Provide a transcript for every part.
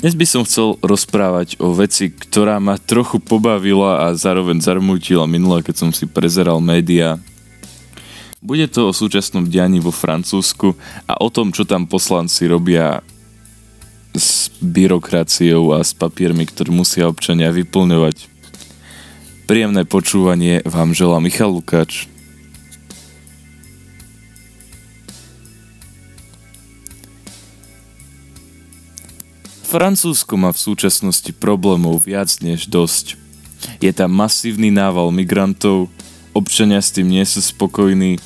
Dnes by som chcel rozprávať o veci, ktorá ma trochu pobavila a zároveň zarmútila minule, keď som si prezeral médiá. Bude to o súčasnom dianí vo Francúzsku a o tom, čo tam poslanci robia s byrokraciou a s papiermi, ktoré musia občania vyplňovať. Príjemné počúvanie vám želá Michal Lukáč. Francúzsko má v súčasnosti problémov viac než dosť. Je tam masívny nával migrantov, občania s tým nie sú spokojní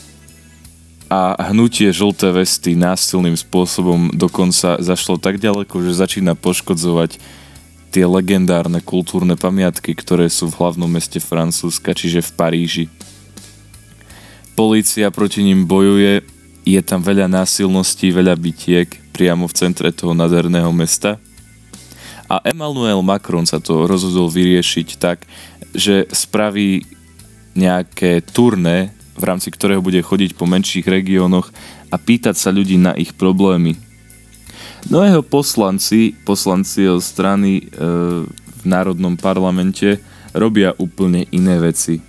a hnutie žlté vesty násilným spôsobom dokonca zašlo tak ďaleko, že začína poškodzovať tie legendárne kultúrne pamiatky, ktoré sú v hlavnom meste Francúzska, čiže v Paríži. Polícia proti ním bojuje, je tam veľa násilností, veľa bitiek priamo v centre toho nádherného mesta – a Emmanuel Macron sa to rozhodol vyriešiť tak, že spraví nejaké turné, v rámci ktorého bude chodiť po menších regiónoch a pýtať sa ľudí na ich problémy. No jeho poslanci, poslanci jeho strany e, v Národnom parlamente robia úplne iné veci.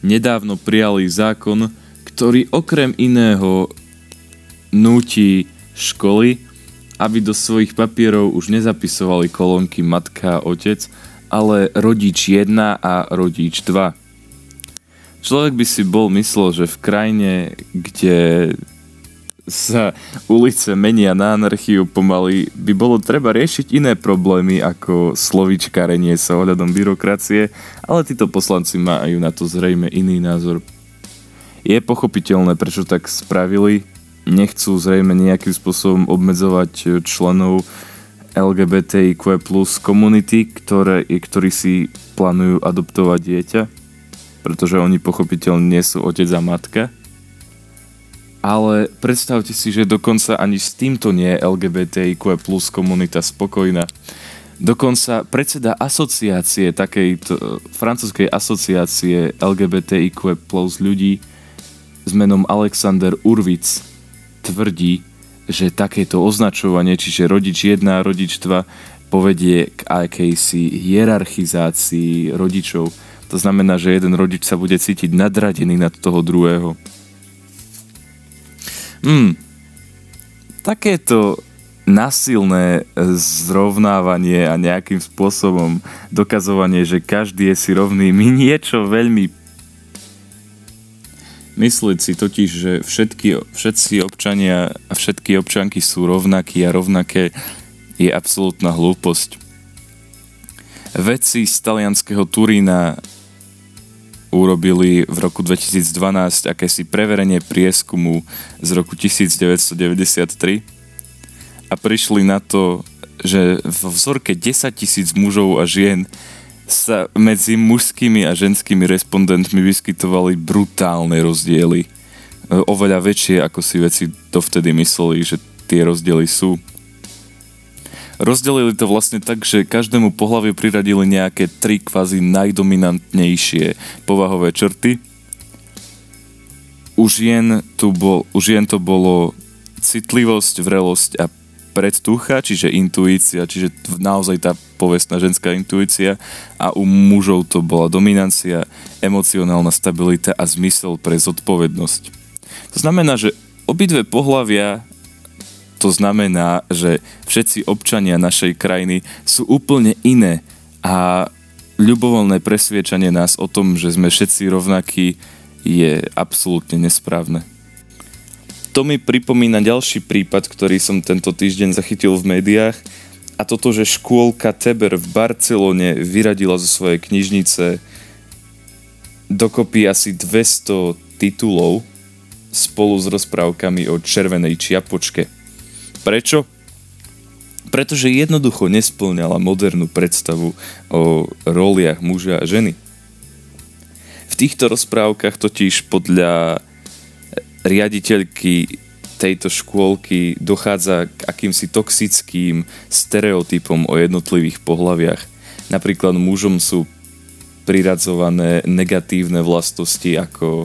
Nedávno prijali zákon, ktorý okrem iného núti školy, aby do svojich papierov už nezapisovali kolónky matka a otec, ale rodič 1 a rodič 2. Človek by si bol myslel, že v krajine, kde sa ulice menia na anarchiu pomaly, by bolo treba riešiť iné problémy ako slovičkarenie sa ohľadom byrokracie, ale títo poslanci majú na to zrejme iný názor. Je pochopiteľné, prečo tak spravili, nechcú zrejme nejakým spôsobom obmedzovať e, členov LGBTIQ plus komunity, ktoré, ktorí si plánujú adoptovať dieťa, pretože oni pochopiteľne nie sú otec a matka. Ale predstavte si, že dokonca ani s týmto nie je LGBTIQ plus komunita spokojná. Dokonca predseda asociácie, takejto francúzskej asociácie LGBTIQ plus ľudí s menom Alexander Urvic tvrdí, že takéto označovanie, čiže rodič 1 a rodič 2, povedie k akejsi hierarchizácii rodičov. To znamená, že jeden rodič sa bude cítiť nadradený nad toho druhého. Hmm. Takéto nasilné zrovnávanie a nejakým spôsobom dokazovanie, že každý je si rovný, mi niečo veľmi Myslieť si totiž, že všetky, všetci občania a všetky občanky sú rovnakí a rovnaké je absolútna hlúposť. Vedci z talianského Turína urobili v roku 2012 akési preverenie prieskumu z roku 1993 a prišli na to, že v vzorke 10 tisíc mužov a žien sa medzi mužskými a ženskými respondentmi vyskytovali brutálne rozdiely. E, oveľa väčšie, ako si veci dovtedy mysleli, že tie rozdiely sú. Rozdelili to vlastne tak, že každému pohľaviu priradili nejaké tri kvázi najdominantnejšie povahové črty. U žien, tu bol, u žien to bolo citlivosť, vrelosť a predtucha, čiže intuícia, čiže naozaj tá povestná ženská intuícia a u mužov to bola dominancia, emocionálna stabilita a zmysel pre zodpovednosť. To znamená, že obidve pohlavia to znamená, že všetci občania našej krajiny sú úplne iné a ľubovoľné presviečanie nás o tom, že sme všetci rovnakí, je absolútne nesprávne. To mi pripomína ďalší prípad, ktorý som tento týždeň zachytil v médiách a toto, že škôlka Teber v Barcelone vyradila zo svojej knižnice dokopy asi 200 titulov spolu s rozprávkami o červenej čiapočke. Prečo? Pretože jednoducho nesplňala modernú predstavu o roliach muža a ženy. V týchto rozprávkach totiž podľa riaditeľky tejto škôlky dochádza k akýmsi toxickým stereotypom o jednotlivých pohľaviach. Napríklad mužom sú priradzované negatívne vlastnosti ako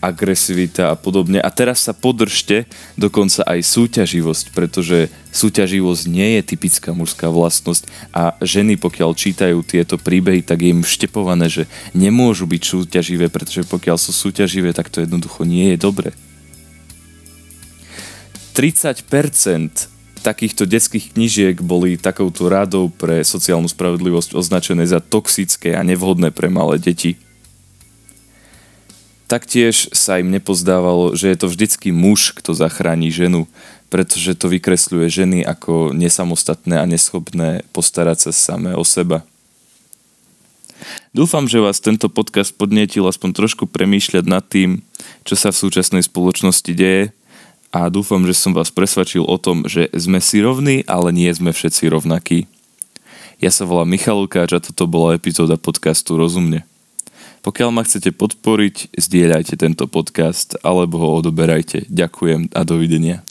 agresivita a podobne. A teraz sa podržte dokonca aj súťaživosť, pretože súťaživosť nie je typická mužská vlastnosť a ženy, pokiaľ čítajú tieto príbehy, tak je im vštepované, že nemôžu byť súťaživé, pretože pokiaľ sú súťaživé, tak to jednoducho nie je dobre. 30% takýchto detských knižiek boli takouto rádou pre sociálnu spravodlivosť označené za toxické a nevhodné pre malé deti. Taktiež sa im nepozdávalo, že je to vždycky muž, kto zachráni ženu, pretože to vykresľuje ženy ako nesamostatné a neschopné postarať sa samé o seba. Dúfam, že vás tento podcast podnietil aspoň trošku premýšľať nad tým, čo sa v súčasnej spoločnosti deje a dúfam, že som vás presvedčil o tom, že sme si rovní, ale nie sme všetci rovnakí. Ja sa volám Michal Lukáč a toto bola epizóda podcastu Rozumne. Pokiaľ ma chcete podporiť, zdieľajte tento podcast alebo ho odoberajte. Ďakujem a dovidenia.